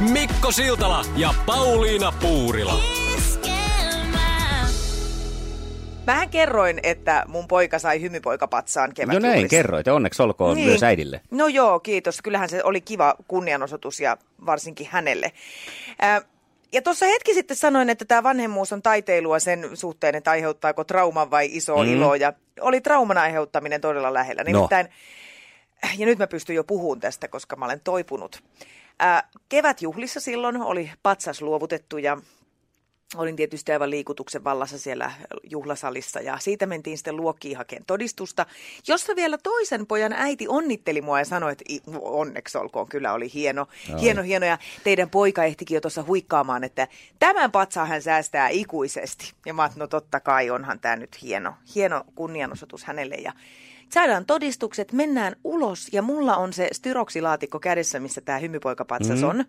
Mikko Siltala ja Pauliina Puurila. Mähän kerroin, että mun poika sai hymypoikapatsaan No kevätjuhlissa. näin, kerroit. Ja onneksi olkoon Niin. myös äidille. No joo, kiitos. Kyllähän se oli kiva kunnianosoitus ja varsinkin hänelle. Ää, ja tuossa hetki sitten sanoin, että tämä vanhemmuus on taiteilua sen suhteen, että aiheuttaako trauman vai iso mm. ilo. Ja oli trauman aiheuttaminen todella lähellä. Nimittäin, ja nyt mä pystyn jo puhumaan tästä, koska mä olen toipunut. Ää, kevätjuhlissa silloin oli patsas luovutettu ja olin tietysti aivan liikutuksen vallassa siellä juhlasalissa ja siitä mentiin sitten luokkiin hakemaan todistusta, jossa vielä toisen pojan äiti onnitteli mua ja sanoi, että onneksi olkoon, kyllä oli hieno, hieno, hieno ja teidän poika ehtikin jo tuossa huikkaamaan, että tämän patsaan hän säästää ikuisesti. Ja mä no totta kai onhan tämä nyt hieno, hieno kunnianosoitus hänelle ja Saadaan todistukset, mennään ulos ja mulla on se styroksilaatikko kädessä, missä tämä hymypoikapatsas mm. on.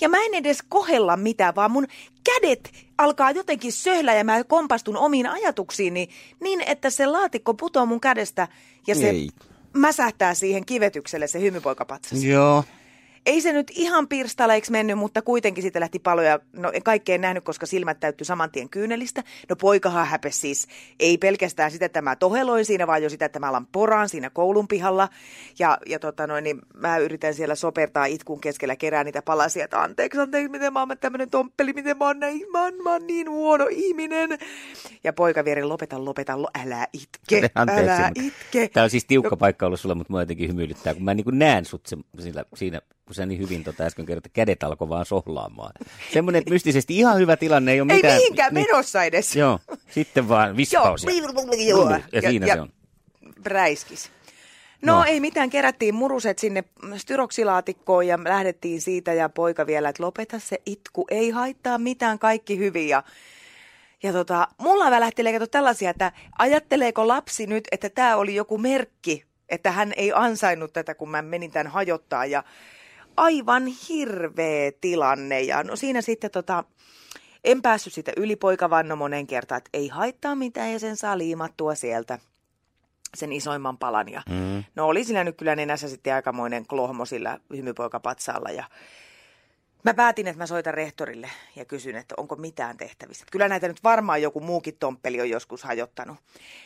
Ja mä en edes kohella mitään, vaan mun kädet alkaa jotenkin söhlää ja mä kompastun omiin ajatuksiini niin, että se laatikko putoo mun kädestä ja se Ei. mäsähtää siihen kivetykselle se hymypoikapatsas. Joo. Ei se nyt ihan pirstaleiksi mennyt, mutta kuitenkin siitä lähti paloja. No en kaikkea nähnyt, koska silmät täyttyi saman tien kyynelistä. No poikahan häpesi siis ei pelkästään sitä, että mä toheloin siinä, vaan jo sitä, että mä alan poraan siinä koulun pihalla. Ja, ja tota noin, niin mä yritän siellä sopertaa itkun keskellä kerää niitä palasia, että anteeksi, anteeksi, miten mä oon tämmönen tomppeli, miten mä oon, näin, mä oon, mä oon niin huono ihminen. Ja poika viereen, lopeta, lopeta, lo, älä itke, Anteeksi, älä itke. Tämä on siis tiukka No, paikka ollut sulle, mutta mua jotenkin hymyilyttää, kun mä niin kuin näen sut se, sillä, siinä, kun sä niin hyvin tota äsken kerroit, että kädet alkoi vaan sohlaamaan. Semmoinen, että mystisesti ihan hyvä tilanne, ei ole Ei mitään. mihinkään menossa edes. Joo, sitten vaan vispaus. ja- Joo, Ja siinä se on. Räiskis. No, No. no ei mitään, kerättiin muruset sinne styroksilaatikkoon ja lähdettiin siitä ja poika vielä, että lopeta se itku, ei haittaa mitään, kaikki hyvin ja ja tota, mulla välähtelee kato tällaisia, että ajatteleeko lapsi nyt, että tämä oli joku merkki, että hän ei ansainnut tätä, kun mä menin tämän hajottaa. Ja aivan hirveä tilanne. Ja no siinä sitten tota, en päässyt sitä yli poika vanno monen kertaan, että ei haittaa mitään ja sen saa liimattua sieltä sen isoimman palan. Ja mm. No oli sillä nyt kyllä nenässä sitten aikamoinen klohmo sillä hymypoikapatsaalla ja Mä päätin, että mä soitan rehtorille ja kysyn, että onko mitään tehtävissä. Kyllä näitä nyt varmaan joku muukin tomppeli on joskus hajottanut.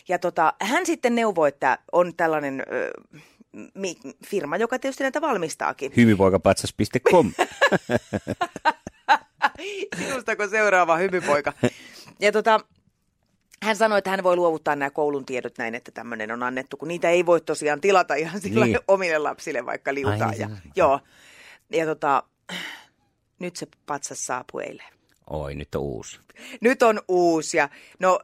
Ja tota, hän sitten neuvoi, että on tällainen ö, firma, joka tietysti näitä valmistaakin. Hymypoikapatsas.com. Sinustako seuraava hymypoika? Ja tota, hän sanoi, että hän voi luovuttaa nämä koulun tiedot näin, että tämmöinen on annettu, kun niitä ei voi tosiaan tilata ihan sillä Niin. omille lapsille, vaikka liutaan. Ai, ja, joo. Ja tota, nyt se patsas saapui eilen. Oi, nyt on uusi. Nyt on uusi ja no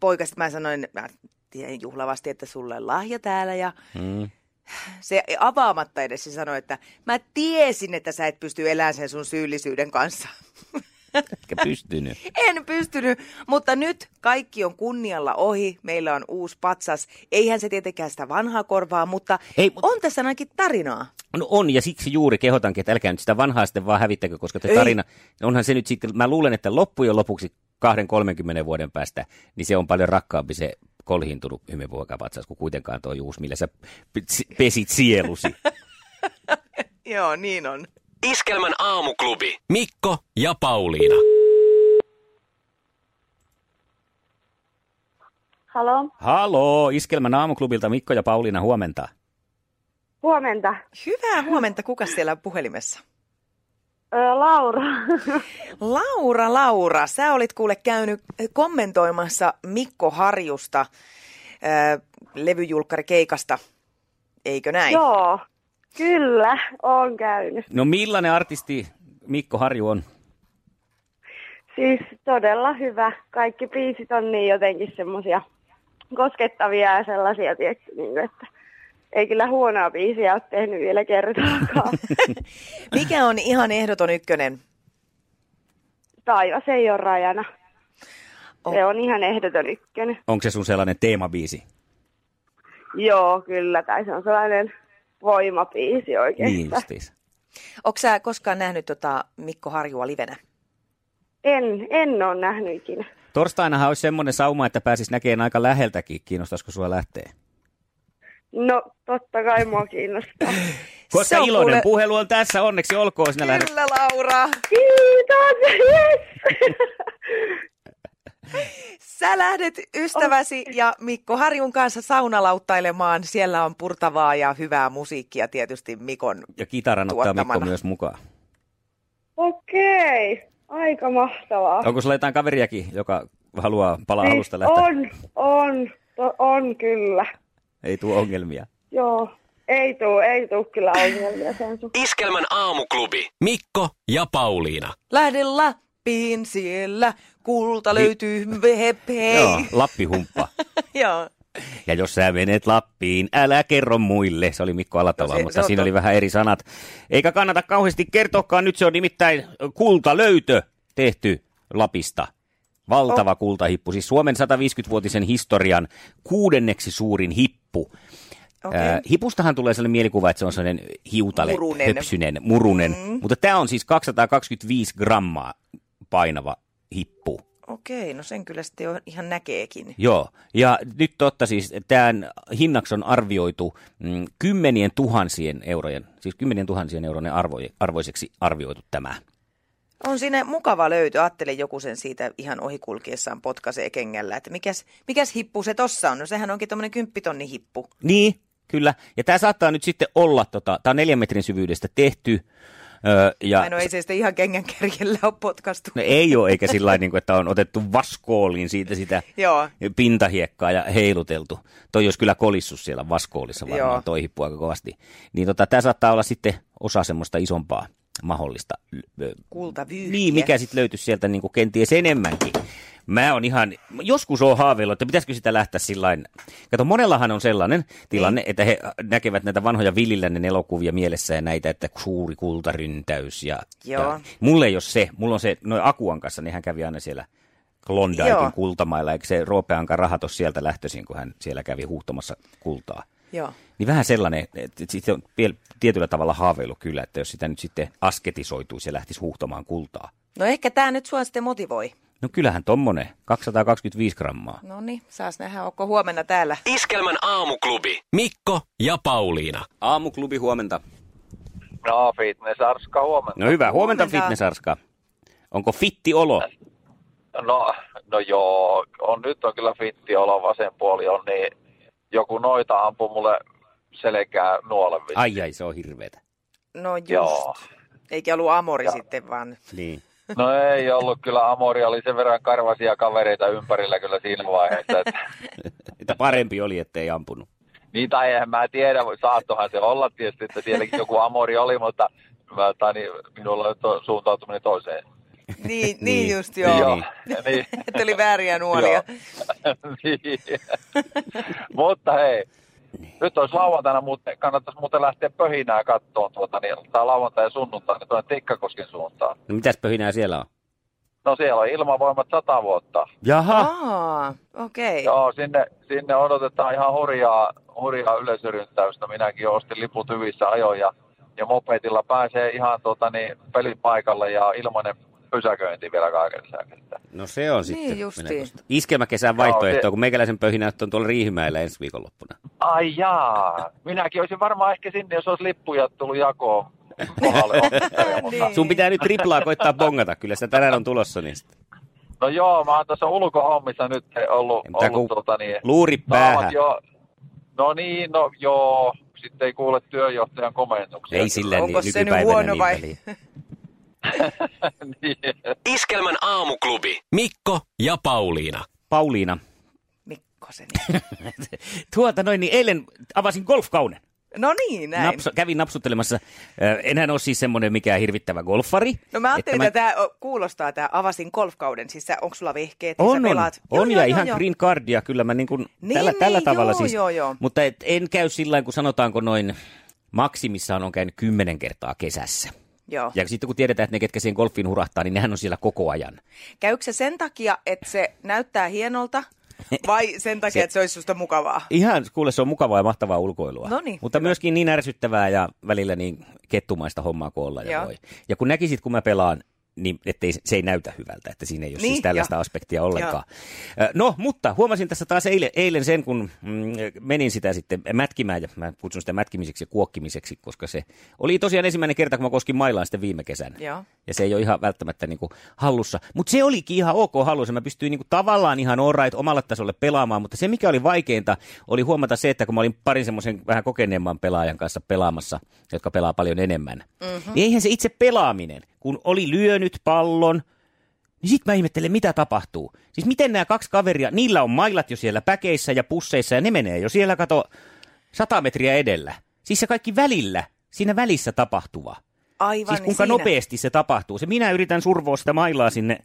poikasta mä sanoin, mä tiedän juhlavasti, että sulle on lahja täällä ja Mm. Se avaamatta edes se sanoi, että mä tiesin, että sä et pysty elämään sen sun syyllisyyden kanssa. Etkä pystynyt. En pystynyt, mutta nyt kaikki on kunnialla ohi. Meillä on uusi patsas. Eihän se tietenkään sitä vanhaa korvaa, mutta Ei, Ei, mut- on tässä ainakin tarinaa. No on, ja siksi juuri kehotankin, että älkää nyt sitä vanhaa sitten vaan hävittäkö, koska se Ei. tarina, onhan se nyt sitten, mä luulen, että loppujen lopuksi 20-30 vuoden päästä, niin se on paljon rakkaampi se kolhiintunut hymypoikapatsas kuin kuitenkaan tuo juus, millä sä pesit sielusi. Joo, niin on. Iskelmän aamuklubi. Mikko ja Pauliina. Halo, Haloo, Iskelmän aamuklubilta Mikko ja Pauliina, huomenta. huomenta. Hyvää huomenta. Kuka siellä on puhelimessa? Ö, Laura. Laura, Laura, sä olit kuule käynyt kommentoimassa Mikko Harjusta äh, levyjulkkarikeikasta, eikö näin? Joo, kyllä, on käynyt. No millainen artisti Mikko Harju on? Siis todella hyvä. Kaikki biisit on niin jotenkin semmoisia koskettavia ja sellaisia, tietty, niin että ei kyllä huonoa biisiä ole tehnyt vielä kertaakaan. Mikä on ihan ehdoton ykkönen? taivas ei ole rajana. Oh. Se on ihan ehdoton ykkönen. Onko se sun sellainen teemabiisi? Joo, kyllä. Tai se on sellainen voimapiisi Niin oikeastaan. justiis. Onko sä koskaan nähnyt tota Mikko Harjua livenä? En, en ole nähnyt ikinä. Torstainahan olisi semmoinen sauma, että pääsis näkemään aika läheltäkin. Kiinnostaisiko sua lähteä? No, totta kai mua kiinnostaa. Koska iloinen kuule- puhelu on tässä, onneksi olkoon sinä lähdet. Kyllä, Laura. Kiitos! Yes! Sä lähdet ystäväsi ja Mikko Harjun kanssa saunalauttailemaan. Siellä on purtavaa ja hyvää musiikkia tietysti Mikon. Ja kitaran ottaa Mikko myös mukaan. Okei, aika mahtavaa. Onko sulla jotain kaveriakin, joka haluaa palaa alusta lähteä? on, on, to, on kyllä. Ei tule ongelmia. Joo, ei tuu, ei tuu kyllä ongelmia sen suhteen. Iskelmän aamuklubi. Mikko ja Pauliina. Lähde Lappiin siellä, kulta löytyy, hep hei. Joo, Lappihumppa. Joo. Ja jos sä menet Lappiin, älä kerro muille. Se oli Mikko Alatalo, No se- mutta se on siinä oli totta. vähän eri sanat. Eikä kannata kauheasti kertoakaan, nyt se on nimittäin kultalöytö tehty Lapista. Valtava Oh. kultahippu, siis Suomen 150-vuotisen historian kuudenneksi suurin hippu. Ää, hipustahan tulee sellainen mielikuva, että se on sellainen hiutale, Murunen. höpsynen, murunen. Mm. Mutta tämä on siis 225 grammaa painava hippu. Okei, no sen kyllä sitten jo ihan näkeekin. Joo, ja nyt totta siis, tämän hinnaksi on arvioitu mm, kymmenien tuhansien eurojen, siis kymmenien tuhansien eurojen arvo, arvoiseksi arvioitu tämä. On siinä mukava löytö. Ajattelin joku sen siitä ihan ohikulkiessaan potkaisee kengällä, että mikäs, mikäs hippu se tossa on. No sehän onkin tämmöinen kymppitonni hippu. Niin, kyllä. Ja tämä saattaa nyt sitten olla, tota, tämä on neljän metrin syvyydestä tehty. Öö, ja. No ei se sitten ihan kengän kärjellä ole potkastu. No ei ole, eikä sillä lailla, niin kuin, että on otettu vaskooliin siitä sitä Joo. pintahiekkaa ja heiluteltu. Toi olisi kyllä kolissut siellä vaskoolissa varmaan Joo. toi hippu aika kovasti. Niin tota, tämä saattaa olla sitten osa semmoista isompaa mahdollista. Kultavyyhtiä. Niin, mikä sitten löytyisi sieltä niin kuin kenties enemmänkin. Mä on ihan, joskus on haaveillut, että pitäisikö sitä lähteä sillain. Kato, monellahan on sellainen tilanne, että he näkevät näitä vanhoja Villilännen elokuvia mielessä ja näitä, että suuri kultaryntäys. Ja, Joo. ja mulle ei ole se, mulla on se, noin Akuan kanssa, niin hän kävi aina siellä Klondaikin kultamailla, eikö se Roopeanka rahatos sieltä lähtöisin, kun hän siellä kävi huuhtomassa kultaa. Joo. Niin vähän sellainen, että sitten on vielä tietyllä tavalla haaveilu kyllä, että jos sitä nyt sitten asketisoituisi ja lähtisi huuhtomaan kultaa. No ehkä tämä nyt sua sitten motivoi. No kyllähän tommonen, 225 grammaa. No niin, saas nähdä, onko huomenna täällä. Iskelmän aamuklubi. Mikko ja Pauliina. Aamuklubi huomenta. No, fitness Arska huomenta. No hyvä, huomenta, Huomenta. Fitness Arska. Onko fitti olo? No, no joo, on, nyt on kyllä fitti olo vasen puoli on, niin joku noita ampui mulle selkää nuolen vitsi. Ai ai, se on hirveetä. No just. Joo. Eikä ollut amori Joo. sitten, vaan... Niin. No ei ollut kyllä Amori, oli sen verran karvasia kavereita ympärillä kyllä siinä vaiheessa. Että, Että parempi oli, ettei ampunut. niin tai eihän mä tiedä, saattohan se olla tietysti, että sielläkin joku Amori oli, mutta mä, tai niin, minulla on to, suuntautuminen toiseen. Niin, niin, Niin. just joo. Joo, niin. Että oli vääriä nuolia. niin. Mutta hei, nyt olisi lauantaina, muuten, kannattaisi muuten lähteä pöhinää kattoon tuota, niin, tai lauantai ja sunnuntai, niin tuonne Tikkakosken suuntaan. No mitäs pöhinää siellä on? No siellä on ilmavoimat sata vuotta. Jaha. Aa, okei. Joo, sinne, sinne odotetaan ihan hurjaa, hurjaa yleisöryntäystä. Minäkin ostin liput hyvissä ajoin ja, ja mopedilla pääsee ihan tuota, niin, pelipaikalle ja ilmainen pysäköinti vielä kaiken lisäksi. No se on Niin sitten. justiin. melkoista. Iskelmäkesän vaihtoehto, kun meikäläisen pöhinät on tuolla Riihimäellä ensi viikonloppuna. Ai jaa, minäkin olisin varmaan ehkä sinne, jos olisi lippuja tullut jakoon Niin. Sun pitää nyt triplaa koittaa bongata, kyllä sitä tänään on tulossa niistä. No joo, mä oon tuossa ulkohommissa nyt ollut, ollut tuota niin... Luuri päähän. Jo, no niin, no joo, sitten ei kuule työjohtajan komennuksia. Ei sillä Onko niin, se nyt huono niin vai? väliä. niin. Iskelmän aamuklubi. Mikko ja Pauliina. Pauliina. Mikkosen. Tuota noin, niin eilen avasin golfkauden. No niin, näin. Napsu, kävin napsuttelemassa. Enhän ole siis semmoinen mikään hirvittävä golfari. No mä ajattelin, Että että tämä kuulostaa, tämä avasin golfkauden. Siis onko sulla vehkeet, On, sä on, pelaat? on Joo, ja joo, ihan joo, green cardia kyllä mä niin kuin Niin, tällä, niin, tällä tavalla joo, siis. joo, joo. Mutta et en käy sillä kun sanotaanko noin maksimissaan on käynyt kymmenen kertaa kesässä. Joo. Ja sitten kun tiedetään, että ne, ketkä siihen golfiin hurahtaa, niin nehän on siellä koko ajan. Käykö se sen takia, että se näyttää hienolta vai sen takia, Se- että se olisi susta mukavaa? Ihan, kuule, se on mukavaa ja mahtavaa ulkoilua. Noniin, Mutta hyvä. myöskin niin ärsyttävää ja välillä niin kettumaista hommaa kuin olla ja Joo. voi. Ja kun näkisit, kun mä pelaan, niin ettei, se ei näytä hyvältä, että siinä ei ole Niin, siis tällaista joo. aspektia ollenkaan. Ö, No, mutta huomasin tässä taas eilen, eilen sen, kun mm, menin sitä sitten mätkimään, ja mä kutsun sitä mätkimiseksi ja kuokkimiseksi, koska se oli tosiaan ensimmäinen kerta, kun mä koskin mailaan sitten viime kesänä. Joo. Ja se ei ole ihan välttämättä niin kuin hallussa. Mutta se olikin ihan ok hallussa. Mä pystyin niin kuin tavallaan ihan alright omalle tasolle pelaamaan, mutta se mikä oli vaikeinta oli huomata se, että kun mä olin parin semmoisen vähän kokeneemman pelaajan kanssa pelaamassa, jotka pelaa paljon enemmän, mm-hmm. niin eihän se itse pelaaminen, kun oli lyönyt pallon, niin sit mä ihmettelen, mitä tapahtuu. Siis miten nämä kaksi kaveria, niillä on mailat jo siellä päkeissä ja pusseissa ja ne menee jo siellä, kato, sata metriä edellä. Siis se kaikki välillä, siinä välissä tapahtuva. Aivan Siis kuinka siinä. nopeasti se tapahtuu. Se minä yritän survoa sitä mailaa sinne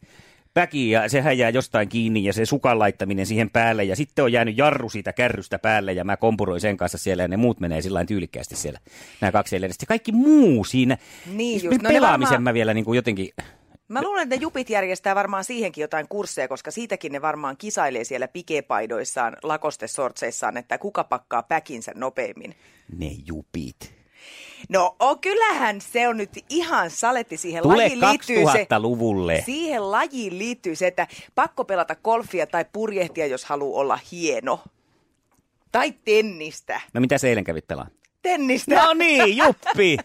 päkiin ja sehän jää jostain kiinni ja se sukan laittaminen siihen päälle ja sitten on jäänyt jarru siitä kärrystä päälle ja mä kompuroin sen kanssa siellä ja ne muut menee sillä tyylikkäästi siellä. Nämä kaksi. Sitten kaikki muu siinä. Niin Siis just. No pelaamisen varmaan- mä vielä niin kuin jotenkin... Mä luulen, että ne jupit järjestää varmaan siihenkin jotain kursseja, koska siitäkin ne varmaan kisailee siellä pikepaidoissaan, lakostesortseissaan, että kuka pakkaa päkinsä nopeimmin. Ne jupit. No o, kyllähän se on nyt ihan saletti siihen Tule lajiin liittyy se, 2000-luvulle. Siihen lajiin liittyy se, että pakko pelata golfia tai purjehtia, jos haluaa olla hieno. Tai tennistä. No mitä se eilen kävit pelaamaan? Tennistä. No niin, juppi!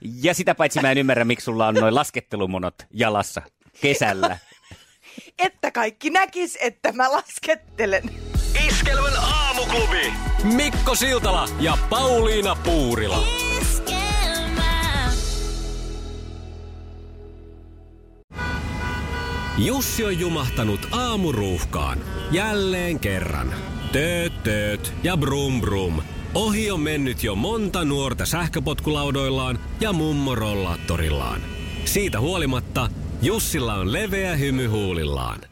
Ja sitä paitsi mä en ymmärrä, miksi sulla on noin laskettelumonot jalassa kesällä. Että kaikki näkis, että mä laskettelen. Iskelmän aamuklubi. Mikko Siltala ja Pauliina Puurila. Jussi on jumahtanut aamuruuhkaan. Jälleen kerran. Tööt, tööt ja brum brum. Ohi on mennyt jo monta nuorta sähköpotkulaudoillaan ja mummorollaattorillaan. Siitä huolimatta Jussilla on leveä hymy huulillaan.